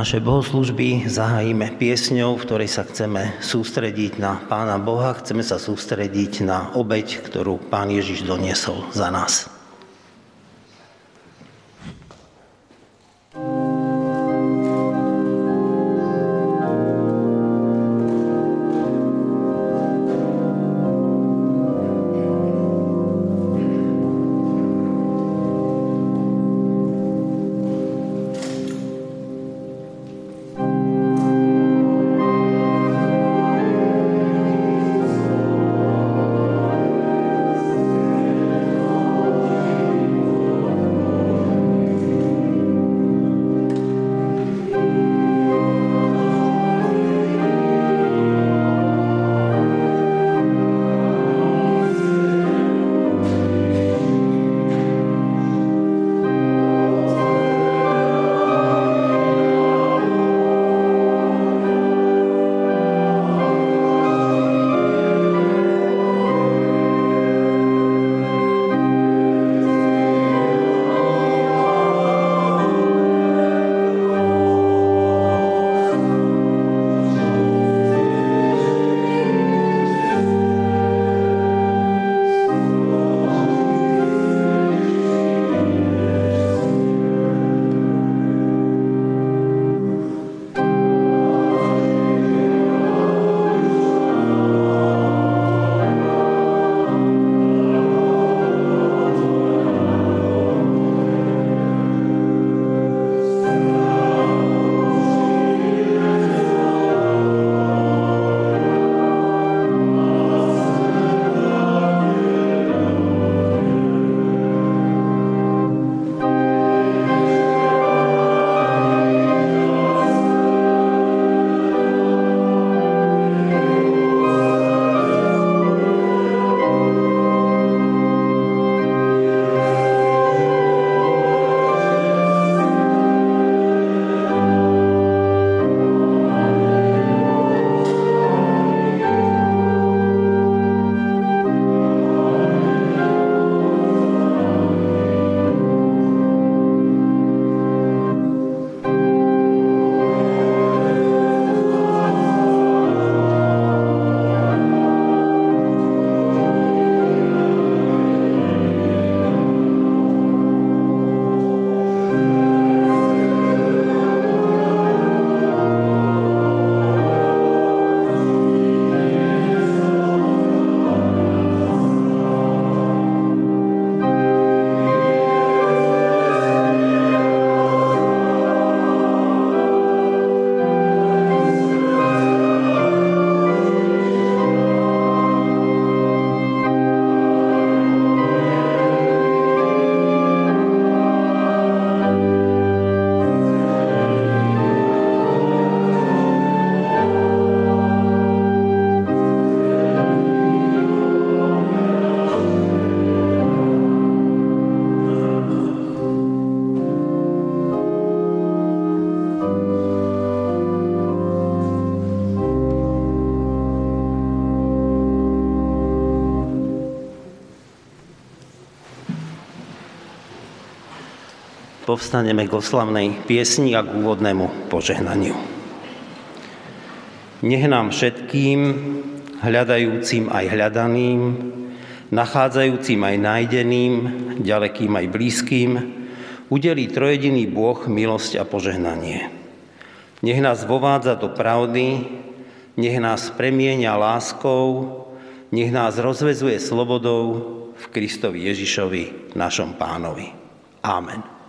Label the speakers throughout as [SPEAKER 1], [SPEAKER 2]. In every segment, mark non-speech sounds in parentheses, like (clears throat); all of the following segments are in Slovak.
[SPEAKER 1] Naše bohoslužby zahájime piesňou, v ktorej sa chceme sústrediť na Pána Boha, chceme sa sústrediť na obeď, ktorú Pán Ježiš doniesol za nás. Povstaneme k oslavnej piesni a k úvodnému požehnaniu. Nech nám všetkým, hľadajúcim aj hľadaným, nachádzajúcim aj nájdeným, ďalekým aj blízkym, udelí trojediný Boh milosť a požehnanie. Nech nás vovádza do pravdy, nech nás premieňa láskou, nech nás rozvezuje slobodou v Kristovi Ježišovi, našom pánovi. Amen.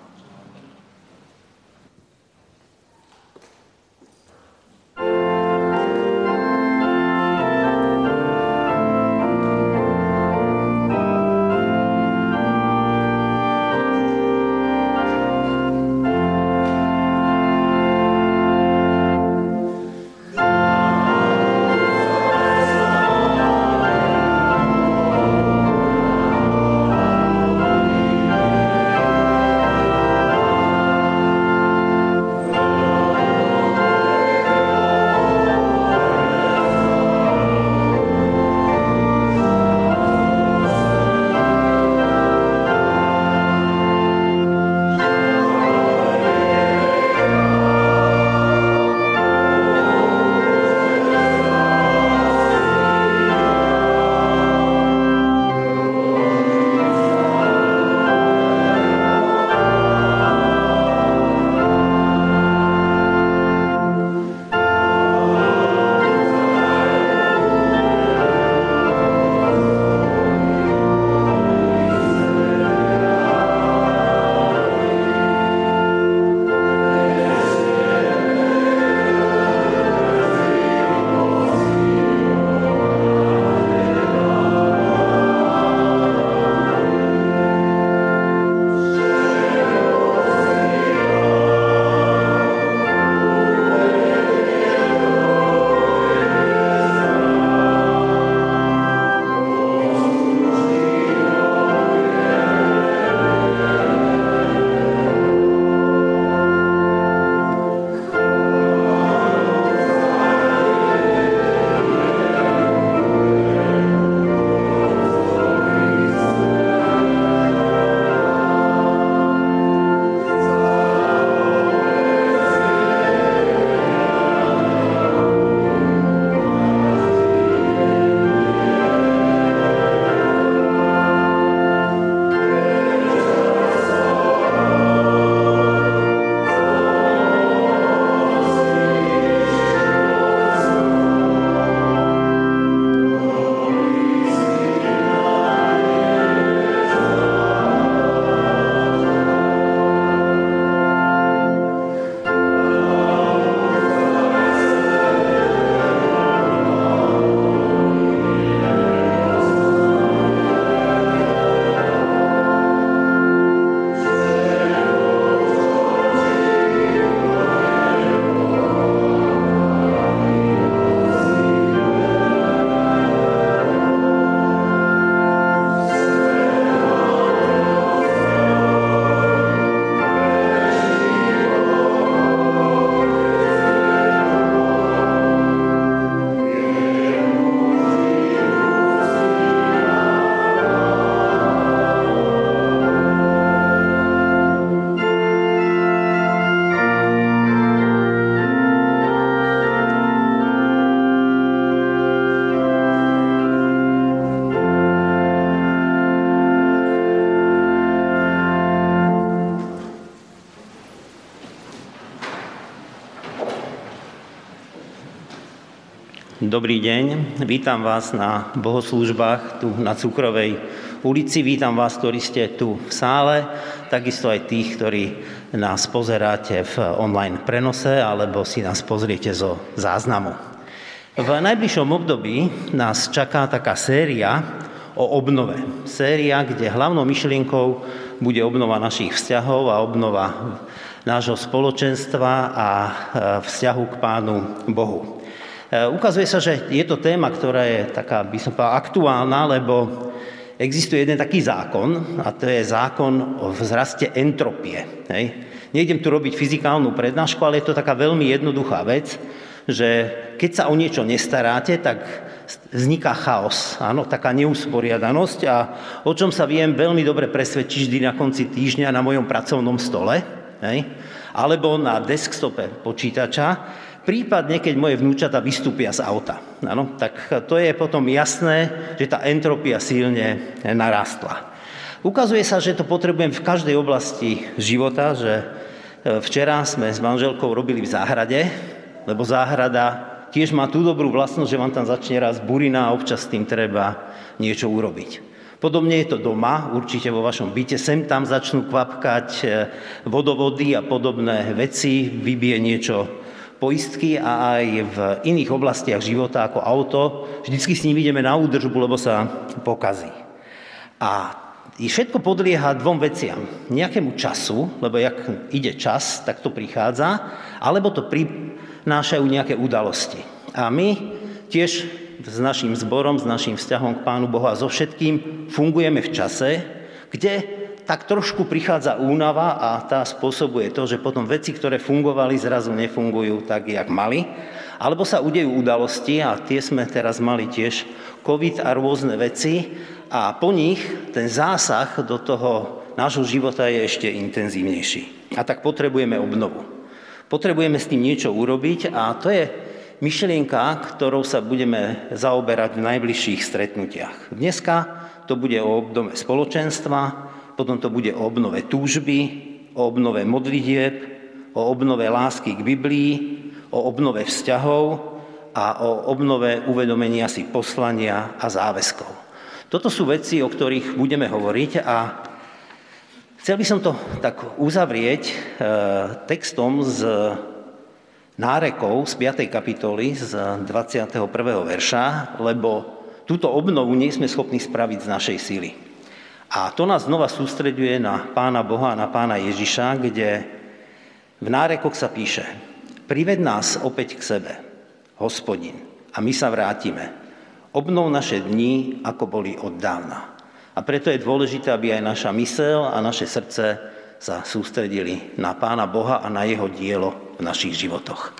[SPEAKER 1] Dobrý deň, vítam vás na bohoslúžbách tu na Cukrovej ulici, vítam vás, ktorí ste tu v sále, takisto aj tých, ktorí nás pozeráte v online prenose alebo si nás pozriete zo záznamu. V najbližšom období nás čaká taká séria o obnove. Séria, kde hlavnou myšlienkou bude obnova našich vzťahov a obnova nášho spoločenstva a e, vzťahu k Pánu Bohu. E, ukazuje sa, že je to téma, ktorá je taká, by som povedal, aktuálna, lebo existuje jeden taký zákon, a to je zákon o vzraste entropie. Hej. Nejdem tu robiť fyzikálnu prednášku, ale je to taká veľmi jednoduchá vec, že keď sa o niečo nestaráte, tak vzniká chaos, áno, taká neusporiadanosť a o čom sa viem veľmi dobre presvedčiť vždy na konci týždňa na mojom pracovnom stole, hej, alebo na desktope počítača, prípadne keď moje vnúčata vystúpia z auta. Ano, tak to je potom jasné, že tá entropia silne narastla. Ukazuje sa, že to potrebujem v každej oblasti života, že e, včera sme s manželkou robili v záhrade, lebo záhrada tiež má tú dobrú vlastnosť, že vám tam začne raz burina a občas s tým treba niečo urobiť. Podobne je to doma, určite vo vašom byte. Sem tam začnú kvapkať e, vodovody a podobné veci, vybije niečo poistky a aj v iných oblastiach života ako auto. Vždycky s ním ideme na údržbu, lebo sa pokazí. A všetko podlieha dvom veciam. Nejakému času, lebo jak ide čas, tak to prichádza, alebo to prinášajú nejaké udalosti. A my tiež s našim zborom, s našim vzťahom k Pánu Bohu a so všetkým fungujeme v čase, kde tak trošku prichádza únava a tá spôsobuje to, že potom veci, ktoré fungovali, zrazu nefungujú tak, jak mali. Alebo sa udejú udalosti a tie sme teraz mali tiež COVID a rôzne veci a po nich ten zásah do toho nášho života je ešte intenzívnejší. A tak potrebujeme obnovu. Potrebujeme s tým niečo urobiť a to je myšlienka, ktorou sa budeme zaoberať v najbližších stretnutiach. Dneska to bude o obdome spoločenstva, potom to bude o obnove túžby, o obnove modlitieb, o obnove lásky k Biblii, o obnove vzťahov a o obnove uvedomenia si poslania a záväzkov. Toto sú veci, o ktorých budeme hovoriť a chcel by som to tak uzavrieť e, textom z nárekov z 5. kapitoly z 21. verša, lebo túto obnovu nie sme schopní spraviť z našej síly. A to nás znova sústreďuje na Pána Boha a na Pána Ježiša, kde v nárekoch sa píše Prived nás opäť k sebe, hospodin, a my sa vrátime. Obnov naše dni, ako boli od dávna. A preto je dôležité, aby aj naša mysel a naše srdce sa sústredili na Pána Boha a na Jeho dielo v našich životoch.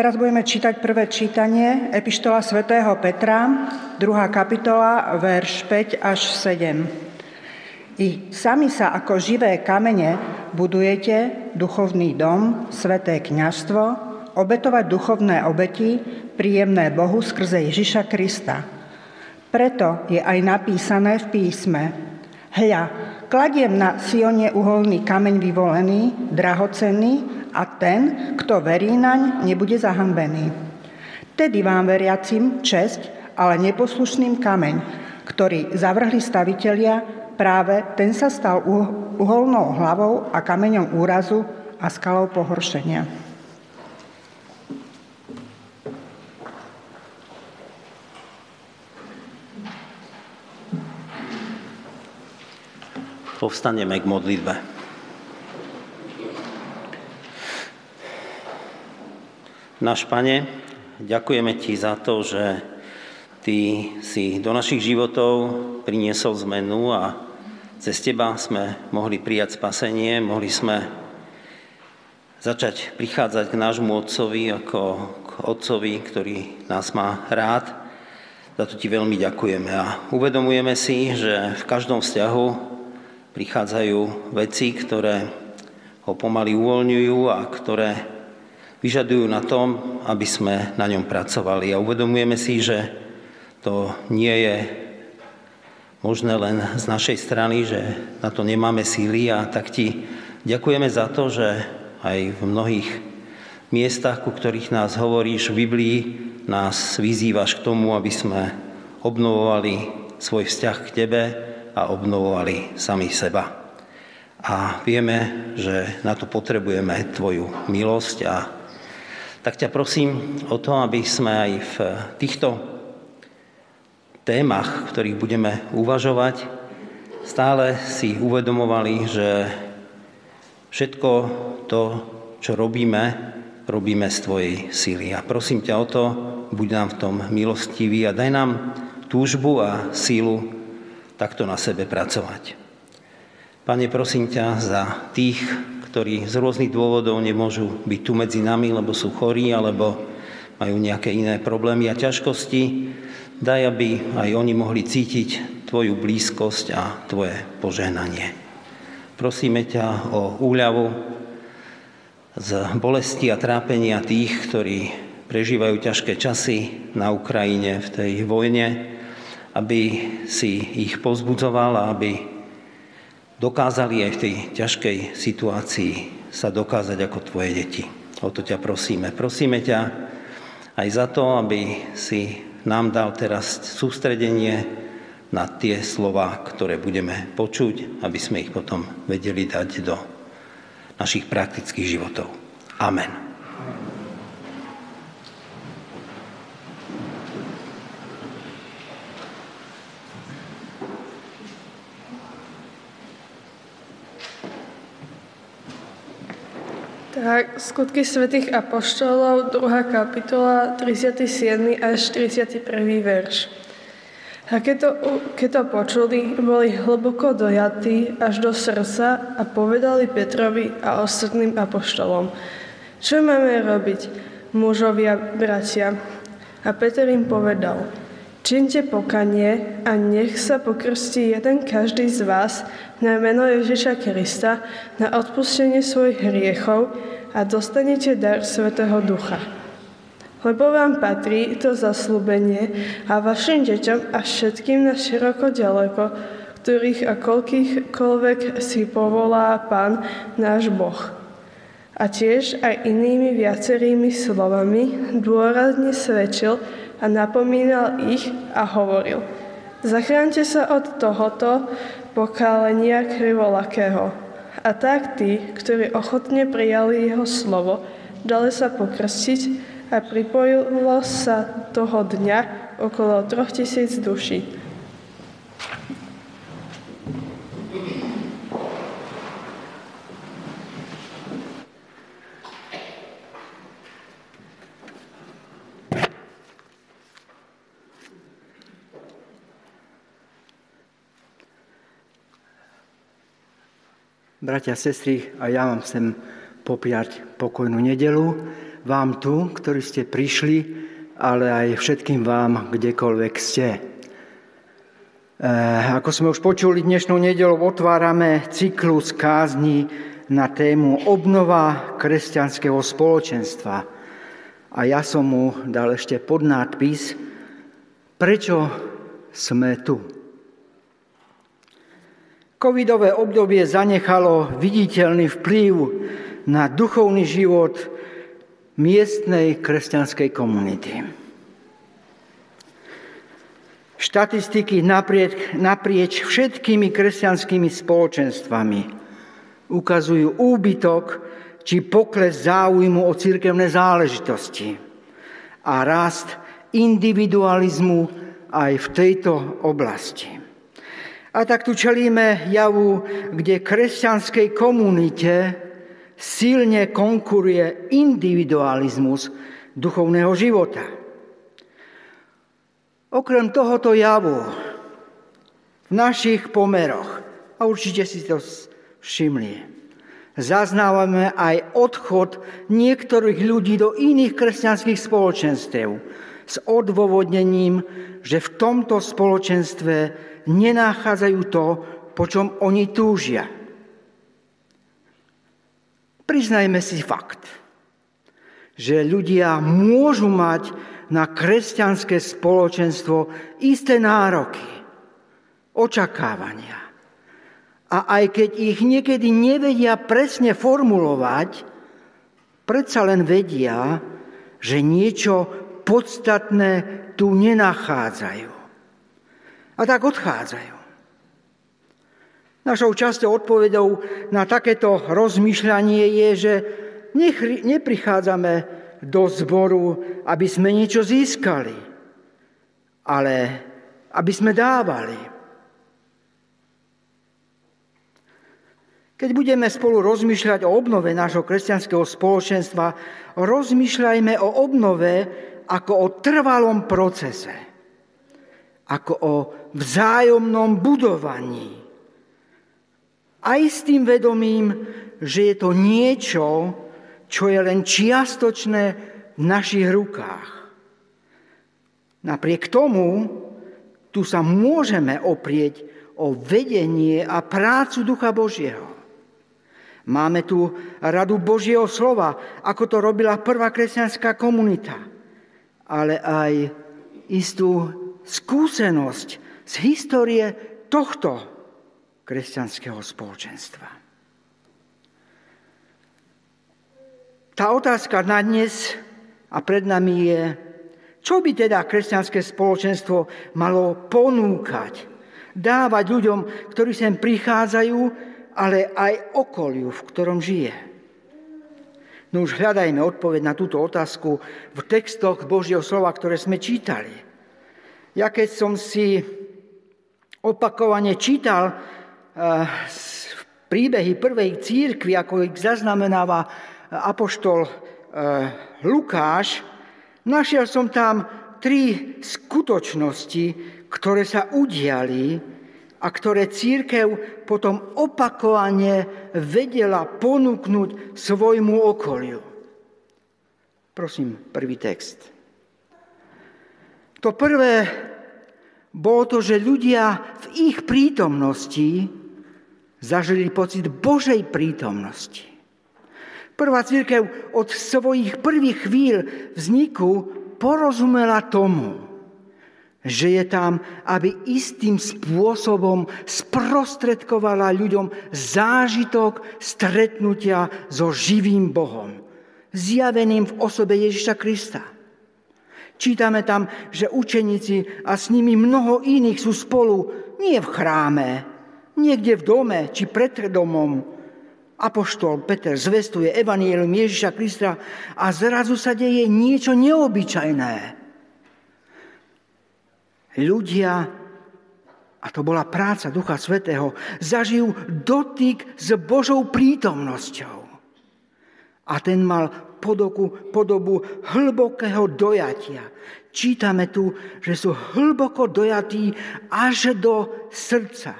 [SPEAKER 2] Teraz budeme čítať prvé čítanie, Epištola svätého Petra, 2. kapitola, verš 5 až 7. I sami sa ako živé kamene budujete duchovný dom, sveté kniažstvo, obetovať duchovné obety, príjemné Bohu skrze Ježiša Krista. Preto je aj napísané v písme. Hľa, kladiem na Sione uholný kameň vyvolený, drahocenný, a ten, kto verí naň, nebude zahambený. Tedy vám veriacim česť, ale neposlušným kameň, ktorý zavrhli stavitelia, práve ten sa stal uholnou hlavou a kameňom úrazu a skalou pohoršenia.
[SPEAKER 1] Povstaneme k modlitbe. Náš Pane, ďakujeme Ti za to, že Ty si do našich životov priniesol zmenu a cez Teba sme mohli prijať spasenie, mohli sme začať prichádzať k nášmu Otcovi ako k Otcovi, ktorý nás má rád. Za to Ti veľmi ďakujeme a uvedomujeme si, že v každom vzťahu prichádzajú veci, ktoré ho pomaly uvoľňujú a ktoré vyžadujú na tom, aby sme na ňom pracovali. A uvedomujeme si, že to nie je možné len z našej strany, že na to nemáme síly a tak ti ďakujeme za to, že aj v mnohých miestach, ku ktorých nás hovoríš v Biblii, nás vyzývaš k tomu, aby sme obnovovali svoj vzťah k Tebe a obnovovali sami seba. A vieme, že na to potrebujeme Tvoju milosť a tak ťa prosím o to, aby sme aj v týchto témach, v ktorých budeme uvažovať, stále si uvedomovali, že všetko to, čo robíme, robíme z Tvojej síly. A prosím ťa o to, buď nám v tom milostivý a daj nám túžbu a sílu takto na sebe pracovať. Pane, prosím ťa za tých, ktorí z rôznych dôvodov nemôžu byť tu medzi nami, lebo sú chorí alebo majú nejaké iné problémy a ťažkosti. Daj, aby aj oni mohli cítiť Tvoju blízkosť a Tvoje požehnanie. Prosíme ťa o úľavu z bolesti a trápenia tých, ktorí prežívajú ťažké časy na Ukrajine v tej vojne, aby si ich pozbudzoval a aby dokázali aj v tej ťažkej situácii sa dokázať ako tvoje deti. O to ťa prosíme. Prosíme ťa aj za to, aby si nám dal teraz sústredenie na tie slova, ktoré budeme počuť, aby sme ich potom vedeli dať do našich praktických životov. Amen.
[SPEAKER 3] Skutky svätých Apoštolov, 2. kapitola, 37. až 41. verš. A keď to, keď to počuli, boli hlboko dojatí až do srdca a povedali Petrovi a ostatným apoštolom, čo máme robiť, mužovia, bratia? A Peter im povedal, činte pokanie a nech sa pokrstí jeden každý z vás na meno Ježiša Krista na odpustenie svojich hriechov a dostanete dar Svetého Ducha. Lebo vám patrí to zaslúbenie a vašim deťom a všetkým na široko ďaleko, ktorých a koľkýchkoľvek si povolá Pán náš Boh. A tiež aj inými viacerými slovami dôrazne svedčil a napomínal ich a hovoril Zachránte sa od tohoto pokálenia krivolakého. A tak tí, ktorí ochotne prijali jeho slovo, dali sa pokrstiť a pripojilo sa toho dňa okolo troch tisíc duší.
[SPEAKER 4] Bratia, sestry, a ja vám chcem popiať pokojnú nedelu vám tu, ktorí ste prišli, ale aj všetkým vám, kdekoľvek ste. E, ako sme už počuli, dnešnú nedelu otvárame cyklus kázni na tému obnova kresťanského spoločenstva. A ja som mu dal ešte podnádpis Prečo sme tu? Covidové obdobie zanechalo viditeľný vplyv na duchovný život miestnej kresťanskej komunity. Štatistiky naprieč, naprieč všetkými kresťanskými spoločenstvami ukazujú úbytok či pokles záujmu o cirkevné záležitosti a rast individualizmu aj v tejto oblasti. A tak tu čelíme javu, kde kresťanskej komunite silne konkuruje individualizmus duchovného života. Okrem tohoto javu v našich pomeroch, a určite si to všimli, zaznávame aj odchod niektorých ľudí do iných kresťanských spoločenstiev s odôvodnením, že v tomto spoločenstve nenachádzajú to, po čom oni túžia. Priznajme si fakt, že ľudia môžu mať na kresťanské spoločenstvo isté nároky, očakávania. A aj keď ich niekedy nevedia presne formulovať, predsa len vedia, že niečo podstatné tu nenachádzajú a tak odchádzajú. Našou častou odpovedou na takéto rozmýšľanie je, že neprichádzame do zboru, aby sme niečo získali, ale aby sme dávali. Keď budeme spolu rozmýšľať o obnove nášho kresťanského spoločenstva, rozmýšľajme o obnove ako o trvalom procese ako o vzájomnom budovaní. Aj s tým vedomím, že je to niečo, čo je len čiastočné v našich rukách. Napriek tomu tu sa môžeme oprieť o vedenie a prácu Ducha Božieho. Máme tu radu Božieho slova, ako to robila prvá kresťanská komunita, ale aj istú skúsenosť z histórie tohto kresťanského spoločenstva. Tá otázka na dnes a pred nami je, čo by teda kresťanské spoločenstvo malo ponúkať, dávať ľuďom, ktorí sem prichádzajú, ale aj okoliu, v ktorom žije. No už hľadajme odpoveď na túto otázku v textoch Božieho slova, ktoré sme čítali. Ja keď som si opakovane čítal uh, príbehy prvej církvy, ako ich zaznamenáva apoštol uh, Lukáš, našiel som tam tri skutočnosti, ktoré sa udiali a ktoré církev potom opakovane vedela ponúknuť svojmu okoliu. Prosím, prvý text. To prvé bolo to, že ľudia v ich prítomnosti zažili pocit Božej prítomnosti. Prvá církev od svojich prvých chvíľ vzniku porozumela tomu, že je tam, aby istým spôsobom sprostredkovala ľuďom zážitok stretnutia so živým Bohom, zjaveným v osobe Ježiša Krista. Čítame tam, že učeníci a s nimi mnoho iných sú spolu nie v chráme, niekde v dome či pred domom. Apoštol Peter zvestuje evanielum Ježiša Krista a zrazu sa deje niečo neobyčajné. Ľudia, a to bola práca Ducha Svetého, zažijú dotyk s Božou prítomnosťou. A ten mal podobu, podobu hlbokého dojatia. Čítame tu, že sú hlboko dojatí až do srdca.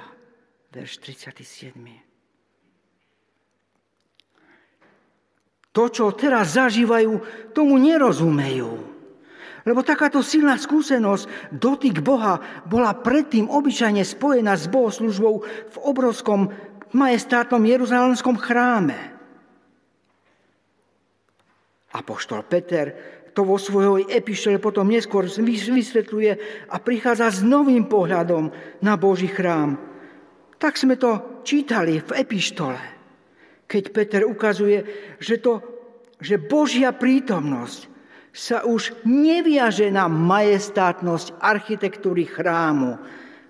[SPEAKER 4] Verš 37. To, čo teraz zažívajú, tomu nerozumejú. Lebo takáto silná skúsenosť, dotyk Boha, bola predtým obyčajne spojená s bohoslužbou v obrovskom majestátnom Jeruzalemskom chráme. Apoštol Peter to vo svojej epištole potom neskôr vysvetľuje a prichádza s novým pohľadom na Boží chrám. Tak sme to čítali v epištole, keď Peter ukazuje, že, to, že Božia prítomnosť sa už neviaže na majestátnosť architektúry chrámu,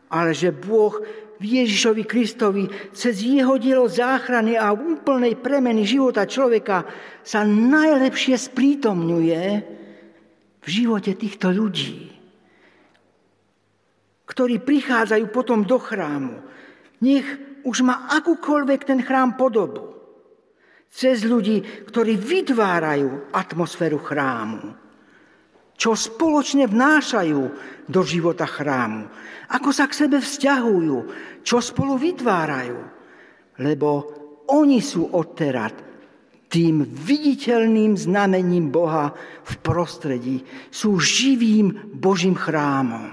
[SPEAKER 4] ale že Boh v Ježišovi Kristovi cez jeho dielo záchrany a úplnej premeny života človeka sa najlepšie sprítomňuje v živote týchto ľudí, ktorí prichádzajú potom do chrámu. Nech už má akúkoľvek ten chrám podobu cez ľudí, ktorí vytvárajú atmosféru chrámu. Čo spoločne vnášajú do života chrámu. Ako sa k sebe vzťahujú. Čo spolu vytvárajú. Lebo oni sú odteraz tým viditeľným znamením Boha v prostredí. Sú živým Božím chrámom.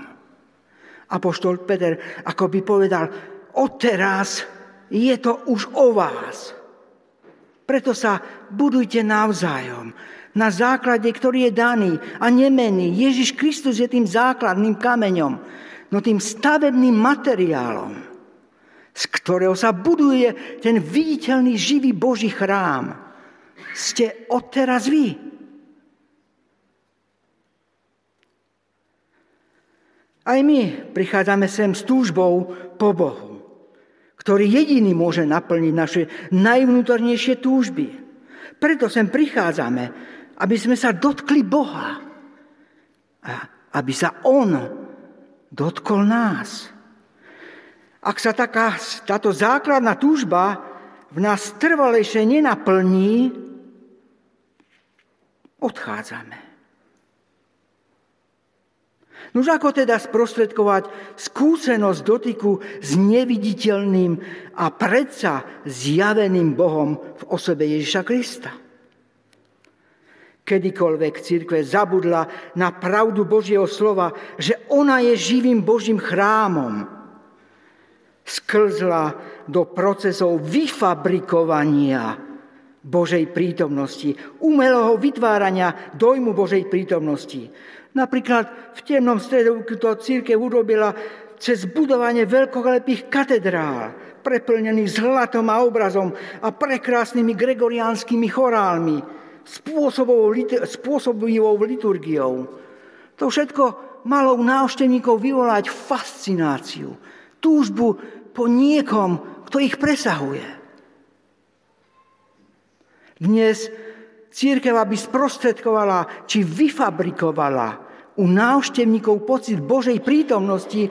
[SPEAKER 4] Apoštol Peter ako by povedal, odteraz je to už o vás. Preto sa budujte navzájom na základe, ktorý je daný a nemený. Ježiš Kristus je tým základným kameňom, no tým stavebným materiálom, z ktorého sa buduje ten viditeľný živý Boží chrám. Ste odteraz vy. Aj my prichádzame sem s túžbou po Bohu ktorý jediný môže naplniť naše najvnútornejšie túžby. Preto sem prichádzame, aby sme sa dotkli Boha. A aby sa On dotkol nás. Ak sa taká, táto základná túžba v nás trvalejšie nenaplní, odchádzame. Nož ako teda sprostredkovať skúsenosť dotyku s neviditeľným a predsa zjaveným Bohom v osobe Ježiša Krista? Kedykoľvek církve zabudla na pravdu Božieho slova, že ona je živým Božím chrámom, sklzla do procesov vyfabrikovania Božej prítomnosti, umelého vytvárania dojmu Božej prítomnosti. Napríklad v temnom stredoveku to církev urobila cez budovanie veľkolepých katedrál, preplnených zlatom a obrazom a prekrásnymi gregoriánskymi chorálmi, spôsobivou liturgiou. To všetko malo u návštevníkov vyvolať fascináciu, túžbu po niekom, kto ich presahuje. Dnes církev, aby sprostredkovala či vyfabrikovala u návštevníkov pocit Božej prítomnosti,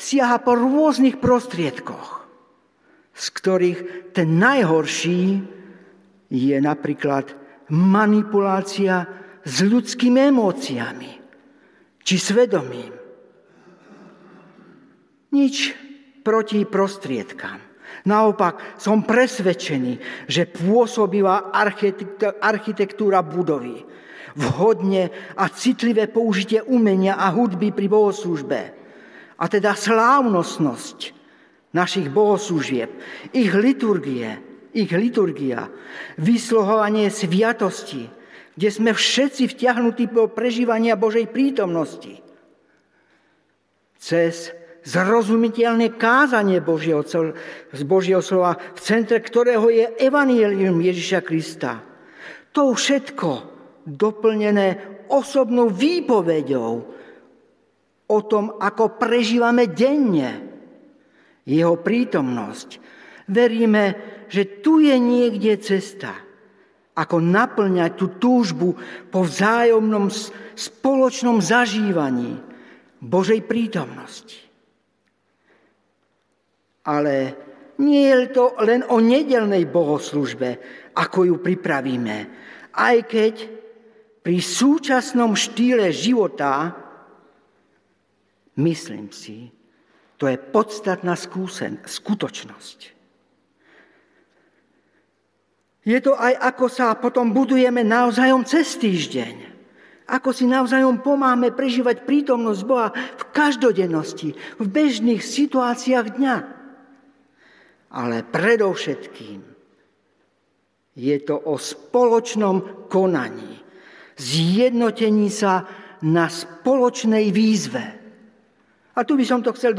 [SPEAKER 4] siaha po rôznych prostriedkoch, z ktorých ten najhorší je napríklad manipulácia s ľudskými emóciami či svedomím. Nič proti prostriedkám. Naopak som presvedčený, že pôsobivá architektúra budovy, vhodne a citlivé použitie umenia a hudby pri bohoslužbe, a teda slávnostnosť našich bohoslužieb, ich liturgie, ich liturgia, vyslohovanie sviatosti, kde sme všetci vtiahnutí po prežívania Božej prítomnosti. Cez zrozumiteľné kázanie Božieho, z Božieho slova, v centre ktorého je Evangelium Ježiša Krista. To všetko doplnené osobnou výpovedou o tom, ako prežívame denne jeho prítomnosť. Veríme, že tu je niekde cesta, ako naplňať tú túžbu po vzájomnom spoločnom zažívaní Božej prítomnosti. Ale nie je to len o nedelnej bohoslužbe, ako ju pripravíme. Aj keď pri súčasnom štýle života, myslím si, to je podstatná skúsen, skutočnosť. Je to aj ako sa potom budujeme navzájom cez týždeň. Ako si navzájom pomáme prežívať prítomnosť Boha v každodennosti, v bežných situáciách dňa. Ale predovšetkým je to o spoločnom konaní, zjednotení sa na spoločnej výzve. A tu by som to chcel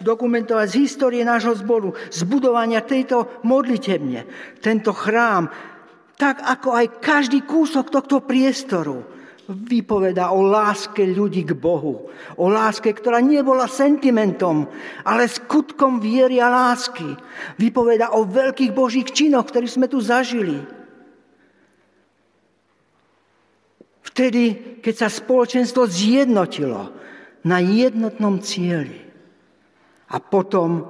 [SPEAKER 4] dokumentovať z histórie nášho zboru, z budovania tejto modlitebne. Tento chrám, tak ako aj každý kúsok tohto priestoru, vypoveda o láske ľudí k Bohu. O láske, ktorá nebola sentimentom, ale skutkom viery a lásky. Vypoveda o veľkých božích činoch, ktorých sme tu zažili. Vtedy, keď sa spoločenstvo zjednotilo na jednotnom cieli. A potom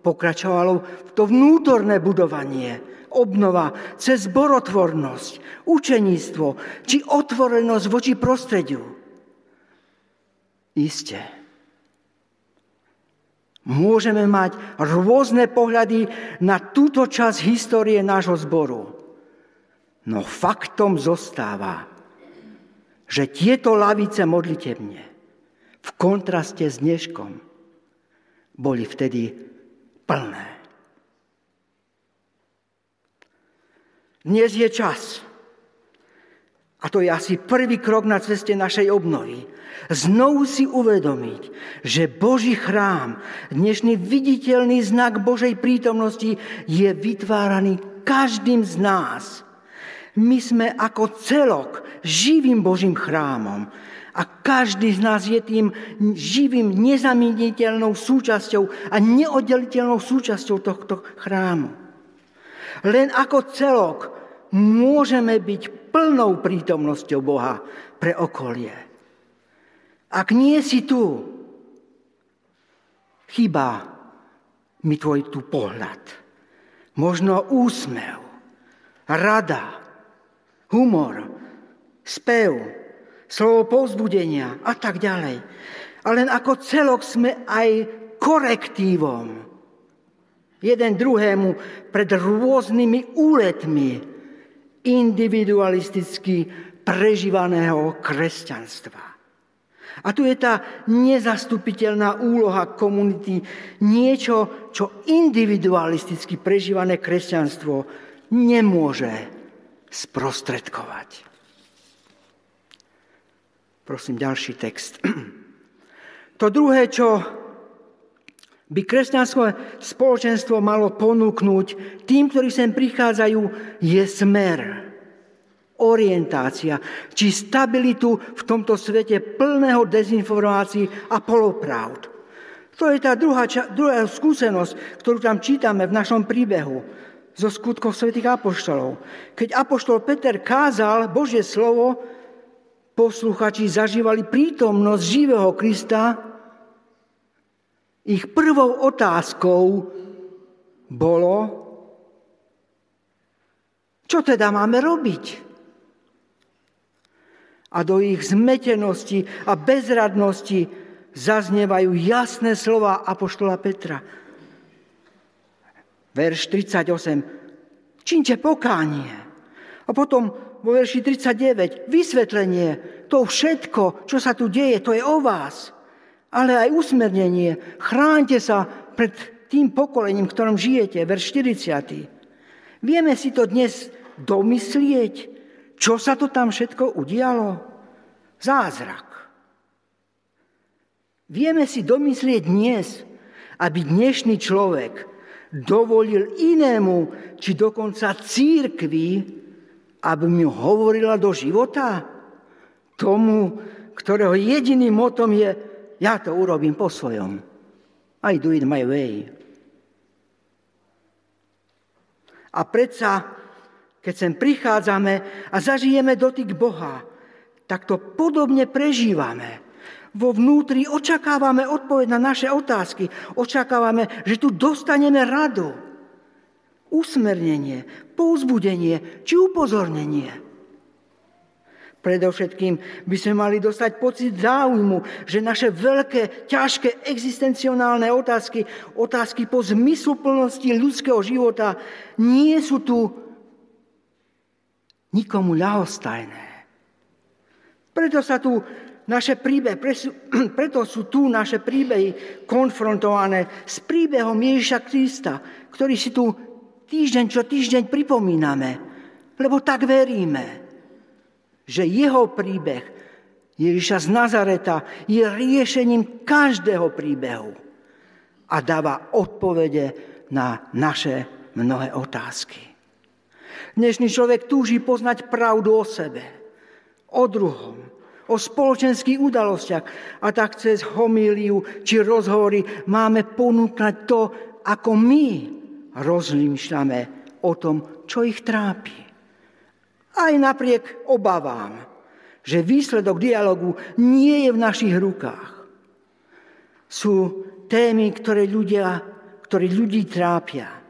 [SPEAKER 4] pokračovalo to vnútorné budovanie, obnova cez borotvornosť, učeníctvo či otvorenosť voči prostrediu. Isté. Môžeme mať rôzne pohľady na túto časť histórie nášho zboru. No faktom zostáva, že tieto lavice modlitebne v kontraste s dneškom boli vtedy plné. Dnes je čas, a to je asi prvý krok na ceste našej obnovy, znovu si uvedomiť, že Boží chrám, dnešný viditeľný znak Božej prítomnosti je vytváraný každým z nás. My sme ako celok živým Božím chrámom a každý z nás je tým živým, nezamieniteľnou súčasťou a neoddeliteľnou súčasťou tohto chrámu. Len ako celok môžeme byť plnou prítomnosťou Boha pre okolie. Ak nie si tu, chýba mi tvoj tu pohľad. Možno úsmev, rada, humor, spev, slovo povzbudenia a tak ďalej. Ale len ako celok sme aj korektívom jeden druhému pred rôznymi úletmi individualisticky prežívaného kresťanstva. A tu je tá nezastupiteľná úloha komunity, niečo, čo individualisticky prežívané kresťanstvo nemôže sprostredkovať. Prosím, ďalší text. (clears throat) To druhé, čo by kresťanské spoločenstvo malo ponúknuť tým, ktorí sem prichádzajú, je smer, orientácia, či stabilitu v tomto svete plného dezinformácií a polopravd. To je tá druhá, druhá skúsenosť, ktorú tam čítame v našom príbehu zo skutkov svätých apoštolov. Keď apoštol Peter kázal Božie slovo, posluchači zažívali prítomnosť živého Krista, ich prvou otázkou bolo, čo teda máme robiť? A do ich zmetenosti a bezradnosti zaznievajú jasné slova Apoštola Petra. Verš 38. Čínte pokánie. A potom vo verši 39. Vysvetlenie. To všetko, čo sa tu deje, to je o vás ale aj usmernenie. Chránte sa pred tým pokolením, v ktorom žijete. Verš 40. Vieme si to dnes domyslieť, čo sa to tam všetko udialo? Zázrak. Vieme si domyslieť dnes, aby dnešný človek dovolil inému, či dokonca církvi, aby mu hovorila do života? Tomu, ktorého jediným motom je ja to urobím po svojom. I do it my way. A predsa, keď sem prichádzame a zažijeme dotyk Boha, tak to podobne prežívame. Vo vnútri očakávame odpoveď na naše otázky. Očakávame, že tu dostaneme radu, usmernenie, pouzbudenie či upozornenie. Predovšetkým by sme mali dostať pocit záujmu, že naše veľké, ťažké existencionálne otázky, otázky po zmysluplnosti ľudského života nie sú tu nikomu ľahostajné. Preto sa tu naše príbehy, (clears throat) preto sú tu naše príbehy konfrontované s príbehom Ježiša Krista, ktorý si tu týždeň čo týždeň pripomíname, lebo tak veríme, že jeho príbeh Ježiša z Nazareta je riešením každého príbehu a dáva odpovede na naše mnohé otázky. Dnešný človek túži poznať pravdu o sebe, o druhom, o spoločenských udalostiach. A tak cez homíliu či rozhovory máme ponúknať to, ako my rozmýšľame o tom, čo ich trápi. Aj napriek obavám, že výsledok dialogu nie je v našich rukách. Sú témy, ktoré, ľudia, ktoré ľudí trápia.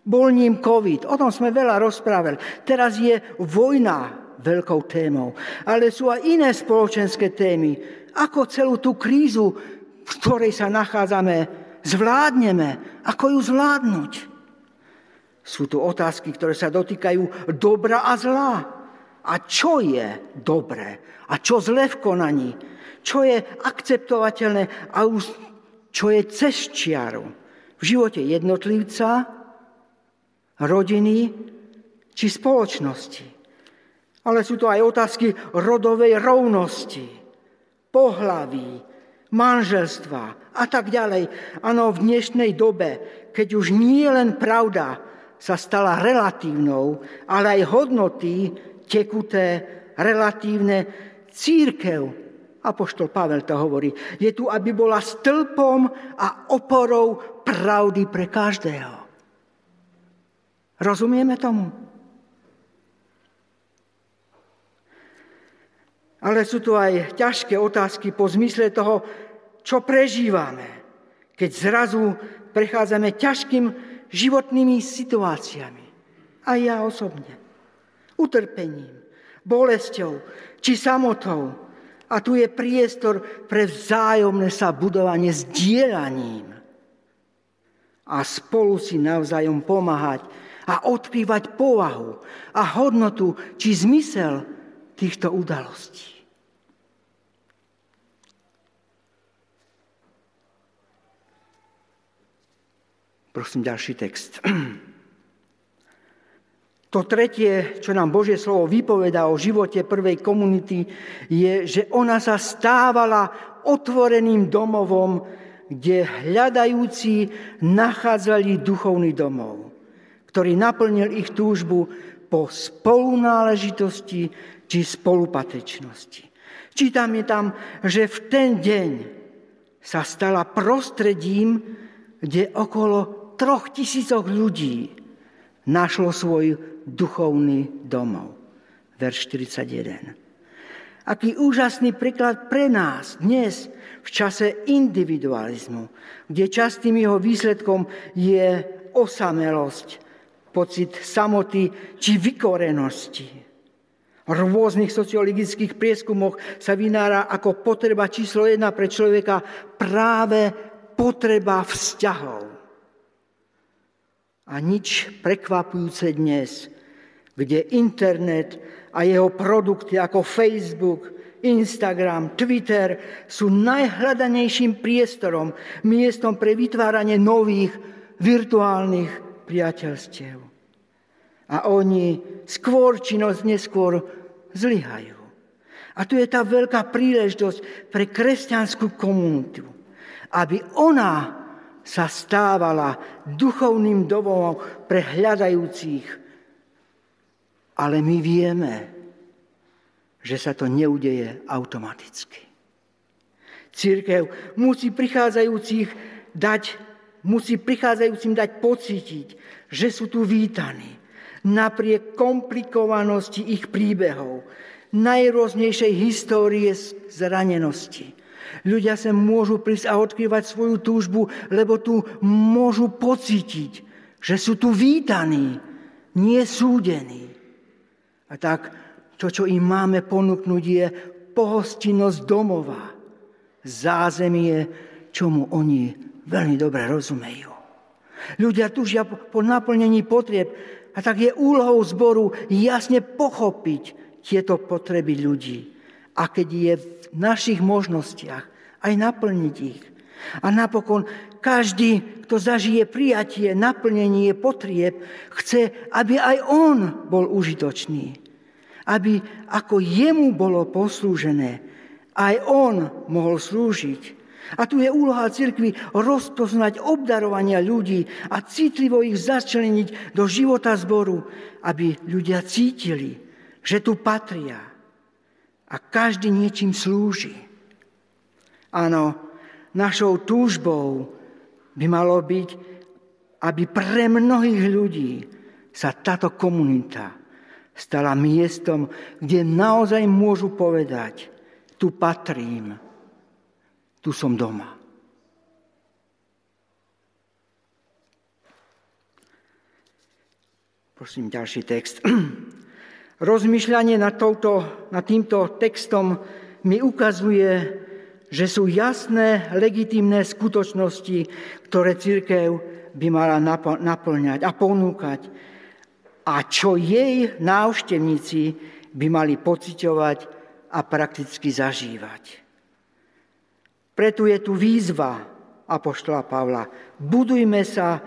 [SPEAKER 4] Bol ním COVID, o tom sme veľa rozprávali. Teraz je vojna veľkou témou. Ale sú aj iné spoločenské témy. Ako celú tú krízu, v ktorej sa nachádzame, zvládneme. Ako ju zvládnuť? Sú tu otázky, ktoré sa dotýkajú dobra a zla. A čo je dobré? A čo zle v konaní? Čo je akceptovateľné a čo je cez čiaru? V živote jednotlivca, rodiny či spoločnosti. Ale sú to aj otázky rodovej rovnosti, pohlaví, manželstva a tak ďalej. Áno, v dnešnej dobe, keď už nie len pravda sa stala relatívnou, ale aj hodnoty tekuté, relatívne, církev, Apoštol Pavel to hovorí, je tu, aby bola stĺpom a oporou pravdy pre každého. Rozumieme tomu? Ale sú tu aj ťažké otázky po zmysle toho, čo prežívame, keď zrazu prechádzame ťažkým životnými situáciami. A ja osobne. Utrpením, bolesťou či samotou. A tu je priestor pre vzájomné sa budovanie s dielaním. A spolu si navzájom pomáhať a odkrývať povahu a hodnotu či zmysel týchto udalostí. Prosím, ďalší text. (clears throat) To tretie, čo nám Božie slovo vypovedá o živote prvej komunity, je, že ona sa stávala otvoreným domovom, kde hľadajúci nachádzali duchovný domov, ktorý naplnil ich túžbu po spolunáležitosti či spolupatričnosti. Čítame tam, že v ten deň sa stala prostredím, kde okolo troch tisícoch ľudí našlo svoj duchovný domov. Verš 41. Aký úžasný príklad pre nás dnes v čase individualizmu, kde častým jeho výsledkom je osamelosť, pocit samoty či vykorenosti. Rôznych sociologických prieskumoch sa vynára ako potreba číslo jedna pre človeka práve potreba vzťahov. A nič prekvapujúce dnes, kde internet a jeho produkty ako Facebook, Instagram, Twitter sú najhľadanejším priestorom, miestom pre vytváranie nových virtuálnych priateľstiev. A oni skôr či noc neskôr zlyhajú. A tu je tá veľká príležitosť pre kresťanskú komunitu, aby ona sa stávala duchovným domovom pre hľadajúcich. Ale my vieme, že sa to neudeje automaticky. Církev musí prichádzajúcich dať, musí prichádzajúcim dať pocítiť, že sú tu vítaní napriek komplikovanosti ich príbehov, najrôznejšej histórie zranenosti Ľudia sa môžu prísť a odkrývať svoju túžbu, lebo tu môžu pocítiť, že sú tu vítaní, nie súdení. A tak to, čo im máme ponúknuť, je pohostinnosť domova, zázemie, čomu oni veľmi dobre rozumejú. Ľudia tužia po naplnení potrieb, a tak je úlohou zboru jasne pochopiť tieto potreby ľudí. A keď je v našich možnostiach, aj naplniť ich. A napokon každý, kto zažije prijatie, naplnenie potrieb, chce, aby aj on bol užitočný. Aby ako jemu bolo poslúžené, aj on mohol slúžiť. A tu je úloha cirkvi rozpoznať obdarovania ľudí a citlivo ich začleniť do života zboru, aby ľudia cítili, že tu patria a každý niečím slúži. Áno, našou túžbou by malo byť, aby pre mnohých ľudí sa táto komunita stala miestom, kde naozaj môžu povedať, tu patrím, tu som doma. Prosím, ďalší text. (clears throat) Rozmýšľanie nad, touto, nad týmto textom mi ukazuje, že sú jasné, legitimné skutočnosti, ktoré církev by mala naplňať a ponúkať a čo jej návštevníci by mali pociťovať a prakticky zažívať. Preto je tu výzva Apoštola Pavla. Budujme sa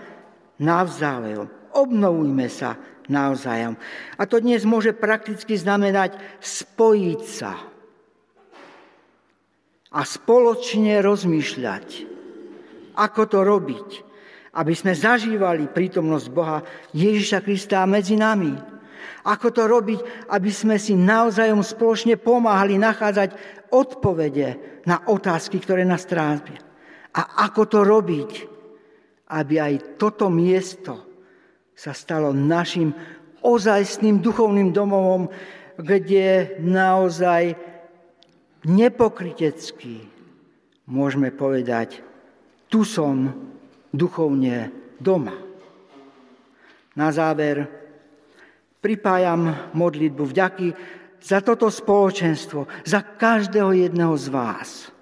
[SPEAKER 4] navzájom, obnovujme sa navzájom. A to dnes môže prakticky znamenať spojiť sa, a spoločne rozmýšľať, ako to robiť, aby sme zažívali prítomnosť Boha Ježiša Krista medzi nami. Ako to robiť, aby sme si navzájom spoločne pomáhali nachádzať odpovede na otázky, ktoré nás trápia. A ako to robiť, aby aj toto miesto sa stalo našim ozajstným duchovným domovom, kde naozaj nepokrytecky môžeme povedať, tu som duchovne doma. Na záver pripájam modlitbu vďaky za toto spoločenstvo, za každého jedného z vás.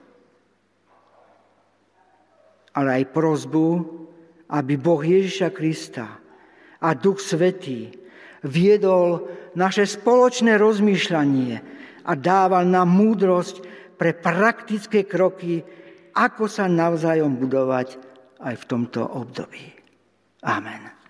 [SPEAKER 4] Ale aj prozbu, aby Boh Ježiša Krista a Duch Svetý viedol naše spoločné rozmýšľanie a dával nám múdrosť pre praktické kroky, ako sa navzájom budovať aj v tomto období. Amen.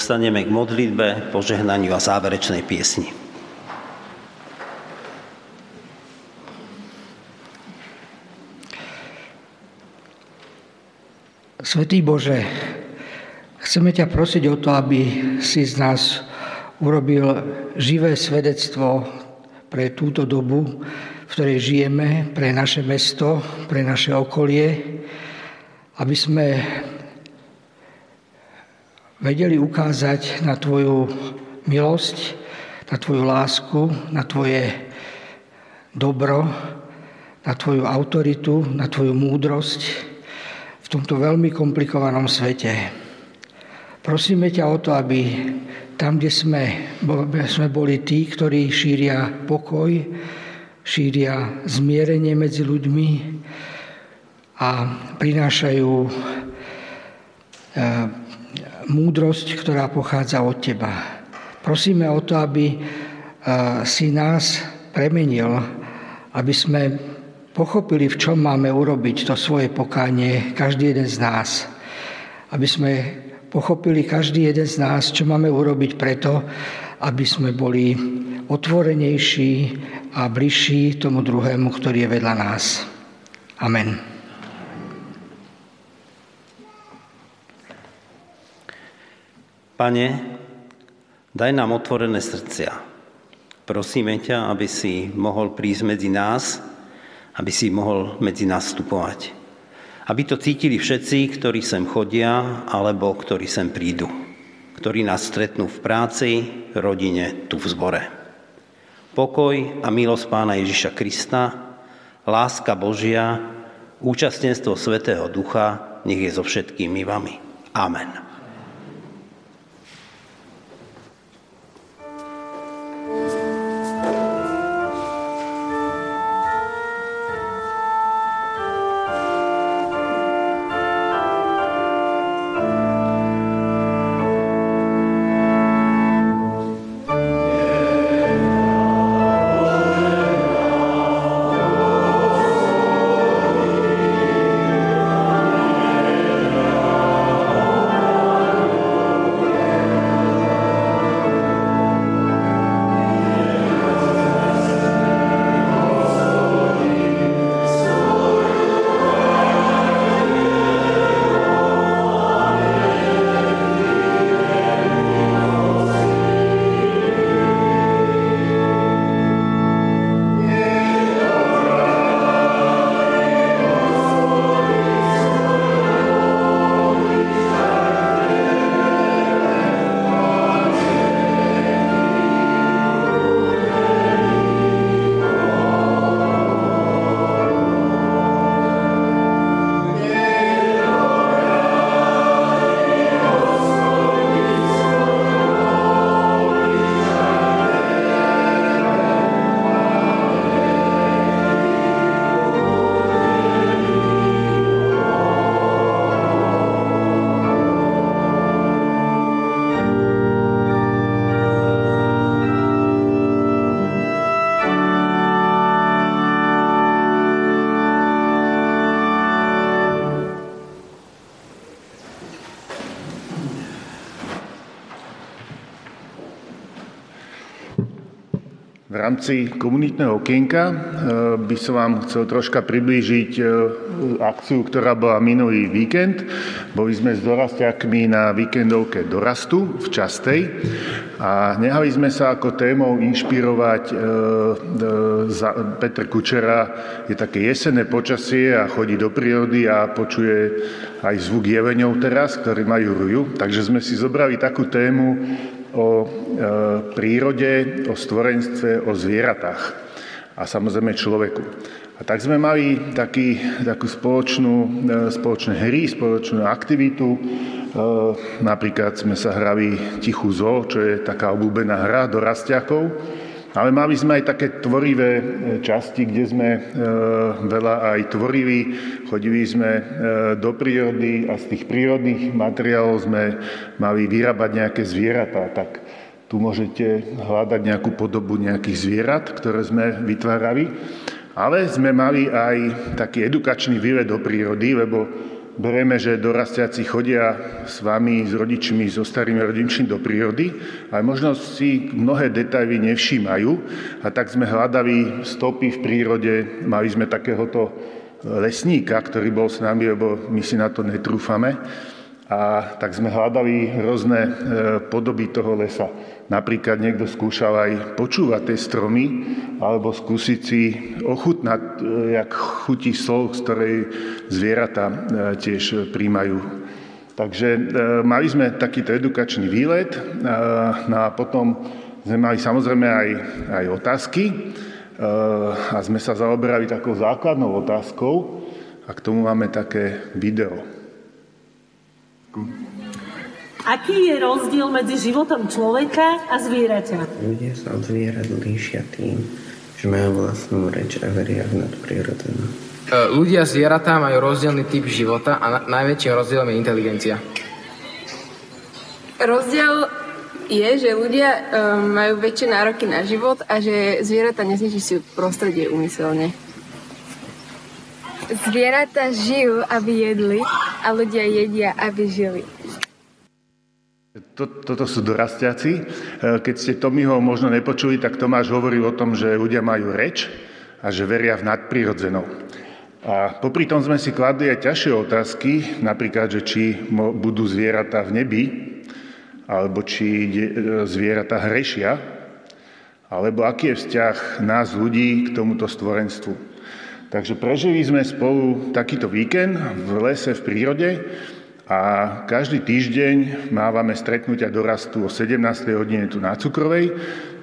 [SPEAKER 1] Povstaneme k modlitbe, požehnaniu a záverečnej piesni.
[SPEAKER 5] Svetý Bože, chceme ťa prosiť o to, aby si z nás urobil živé svedectvo pre túto dobu, v ktorej žijeme, pre naše mesto, pre naše okolie, aby sme vedeli ukázať na Tvoju milosť, na Tvoju lásku, na Tvoje dobro, na Tvoju autoritu, na Tvoju múdrosť v tomto veľmi komplikovanom svete. Prosíme ťa o to, aby tam, kde sme, sme boli tí, ktorí šíria pokoj, šíria zmierenie medzi ľuďmi a prinášajú e, múdrosť, ktorá pochádza od Teba. Prosíme o to, aby e, si nás premenil, aby sme pochopili, v čom máme urobiť to svoje pokánie, každý jeden z nás. Aby sme pochopili každý jeden z nás, čo máme urobiť preto, aby sme boli otvorenejší a bližší tomu druhému, ktorý je vedľa nás. Amen.
[SPEAKER 1] Pane, daj nám otvorené srdcia. Prosíme ťa, aby si mohol prísť medzi nás, aby si mohol medzi nás vstupovať. Aby to cítili všetci, ktorí sem chodia, alebo ktorí sem prídu. Ktorí nás stretnú v práci, rodine, tu v zbore. Pokoj a milosť Pána Ježiša Krista, láska Božia, účastenstvo Svetého Ducha, nech je so všetkými vami. Amen.
[SPEAKER 6] Rámci komunitného okienka eh, by som vám chcel troška priblížiť eh, akciu, ktorá bola minulý víkend. Boli sme s dorastiakmi na víkendovke Dorastu v Častej a nehali sme sa ako témou inšpirovať. Eh, Petr Kučera je také jesenné počasie a chodí do prírody a počuje aj zvuk jeveňov teraz, ktorí majú ruju. Takže sme si zobrali takú tému prírode, o stvorenstve, o zvieratách a samozrejme človeku. A tak sme mali taký, takú spoločnú, e, spoločné hry, spoločnú aktivitu. E, napríklad sme sa hrali Tichú zo, čo je taká obľúbená hra do rastiakov. Ale mali sme aj také tvorivé e, časti, kde sme e, veľa aj tvorili. Chodili sme e, do prírody a z tých prírodných materiálov sme mali vyrábať nejaké zvieratá. Tak tu môžete hľadať nejakú podobu nejakých zvierat, ktoré sme vytvárali. Ale sme mali aj taký edukačný výlet do prírody, lebo bereme, že dorastiaci chodia s vami, s rodičmi, so starými rodičmi do prírody, ale možno si mnohé detaily nevšímajú a tak sme hľadali stopy v prírode, mali sme takéhoto lesníka, ktorý bol s nami, lebo my si na to netrúfame. A tak sme hľadali rôzne e, podoby toho lesa. Napríklad niekto skúšal aj počúvať tie stromy, alebo skúsiť si ochutnať, e, jak chutí sol, z ktorej zvieratá e, tiež príjmajú. Takže mali sme takýto edukačný výlet no a potom sme mali samozrejme aj, aj otázky a sme sa zaoberali takou základnou otázkou a k tomu máme také video.
[SPEAKER 7] Aký je rozdiel medzi životom človeka a zvieraťa?
[SPEAKER 8] Ľudia sa od zvierat líšia tým, že majú vlastnú reč a veria v nadprirodzené.
[SPEAKER 9] Ľudia a zvieratá majú rozdielný typ života a na- najväčším rozdielom je inteligencia.
[SPEAKER 10] Rozdiel je, že ľudia um, majú väčšie nároky na život a že zvieratá nezničí prostredie úmyselne.
[SPEAKER 11] Zvieratá žijú, aby jedli a ľudia jedia, aby žili.
[SPEAKER 6] Toto sú dorastiaci. E, keď ste Tomiho možno nepočuli, tak Tomáš hovoril o tom, že ľudia majú reč a že veria v nadprirodzenou. A popri tom sme si kladli aj ťažšie otázky, napríklad, že či budú zvieratá v nebi, alebo či e, zvieratá hrešia, alebo aký je vzťah nás ľudí k tomuto stvorenstvu. Takže prežili sme spolu takýto víkend v lese, v prírode a každý týždeň mávame stretnutia dorastu o 17. hodine tu na Cukrovej,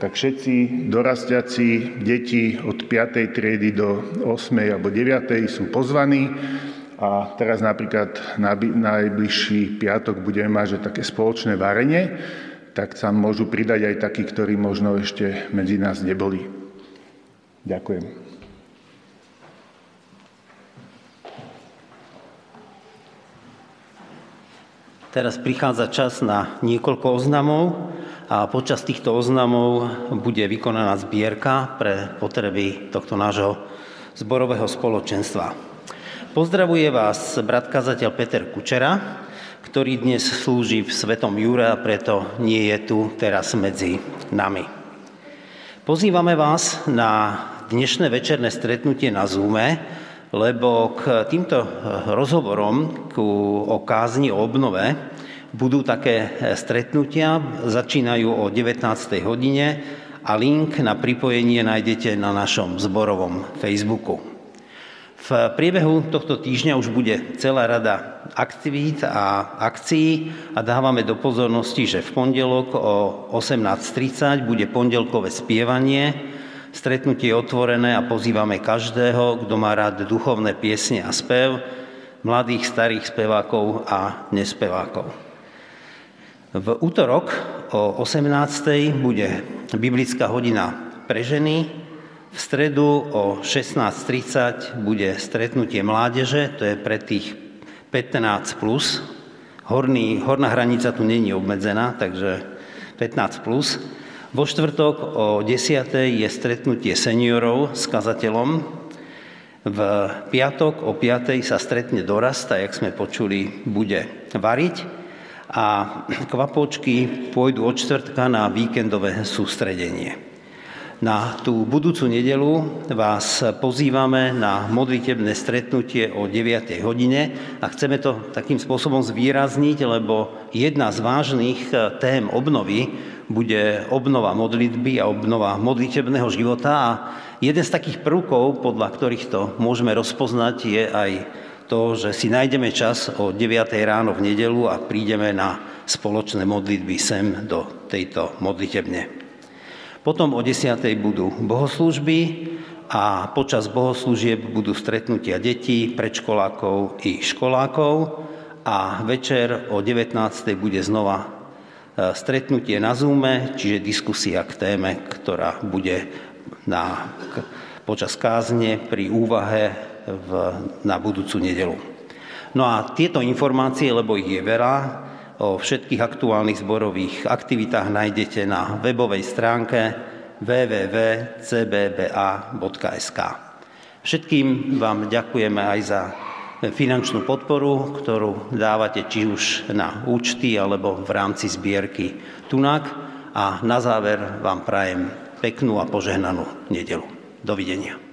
[SPEAKER 6] tak všetci dorastiaci deti od 5. triedy do 8. alebo 9. sú pozvaní a teraz napríklad na najbližší piatok budeme mať že také spoločné varenie, tak sa môžu pridať aj takí, ktorí možno ešte medzi nás neboli. Ďakujem.
[SPEAKER 1] Teraz prichádza čas na niekoľko oznamov a počas týchto oznamov bude vykonaná zbierka pre potreby tohto nášho zborového spoločenstva. Pozdravuje vás brat kazateľ Peter Kučera, ktorý dnes slúži v Svetom Jure a preto nie je tu teraz medzi nami. Pozývame vás na dnešné večerné stretnutie na Zoome, lebo k týmto rozhovorom ku, o kázni, o obnove budú také stretnutia, začínajú o 19. hodine a link na pripojenie nájdete na našom zborovom Facebooku. V priebehu tohto týždňa už bude celá rada aktivít a akcií a dávame do pozornosti, že v pondelok o 18.30 bude pondelkové spievanie, Stretnutie je otvorené a pozývame každého, kto má rád duchovné piesne a spev, mladých, starých spevákov a nespevákov. V útorok o 18. bude biblická hodina pre ženy, v stredu o 16.30 bude stretnutie mládeže, to je pre tých 15+. Plus. Horný, horná hranica tu není obmedzená, takže 15+. Plus. Vo štvrtok o 10. je stretnutie seniorov s kazateľom. V piatok o 5. sa stretne dorast a jak sme počuli, bude variť. A kvapočky pôjdu od čtvrtka na víkendové sústredenie. Na tú budúcu nedelu vás pozývame na modlitebné stretnutie o 9. hodine a chceme to takým spôsobom zvýrazniť, lebo jedna z vážnych tém obnovy bude obnova modlitby a obnova modlitebného života a jeden z takých prvkov, podľa ktorých to môžeme rozpoznať, je aj to, že si nájdeme čas o 9. ráno v nedelu a prídeme na spoločné modlitby sem do tejto modlitebne. Potom o 10. budú bohoslúžby a počas bohoslúžieb budú stretnutia detí, predškolákov i školákov a večer o 19. bude znova stretnutie na Zoome, čiže diskusia k téme, ktorá bude na, počas kázne pri úvahe v, na budúcu nedelu. No a tieto informácie, lebo ich je veľa, o všetkých aktuálnych zborových aktivitách nájdete na webovej stránke www.cbba.sk. Všetkým vám ďakujeme aj za finančnú podporu, ktorú dávate či už na účty alebo v rámci zbierky Tunak. A na záver vám prajem peknú a požehnanú nedelu. Dovidenia.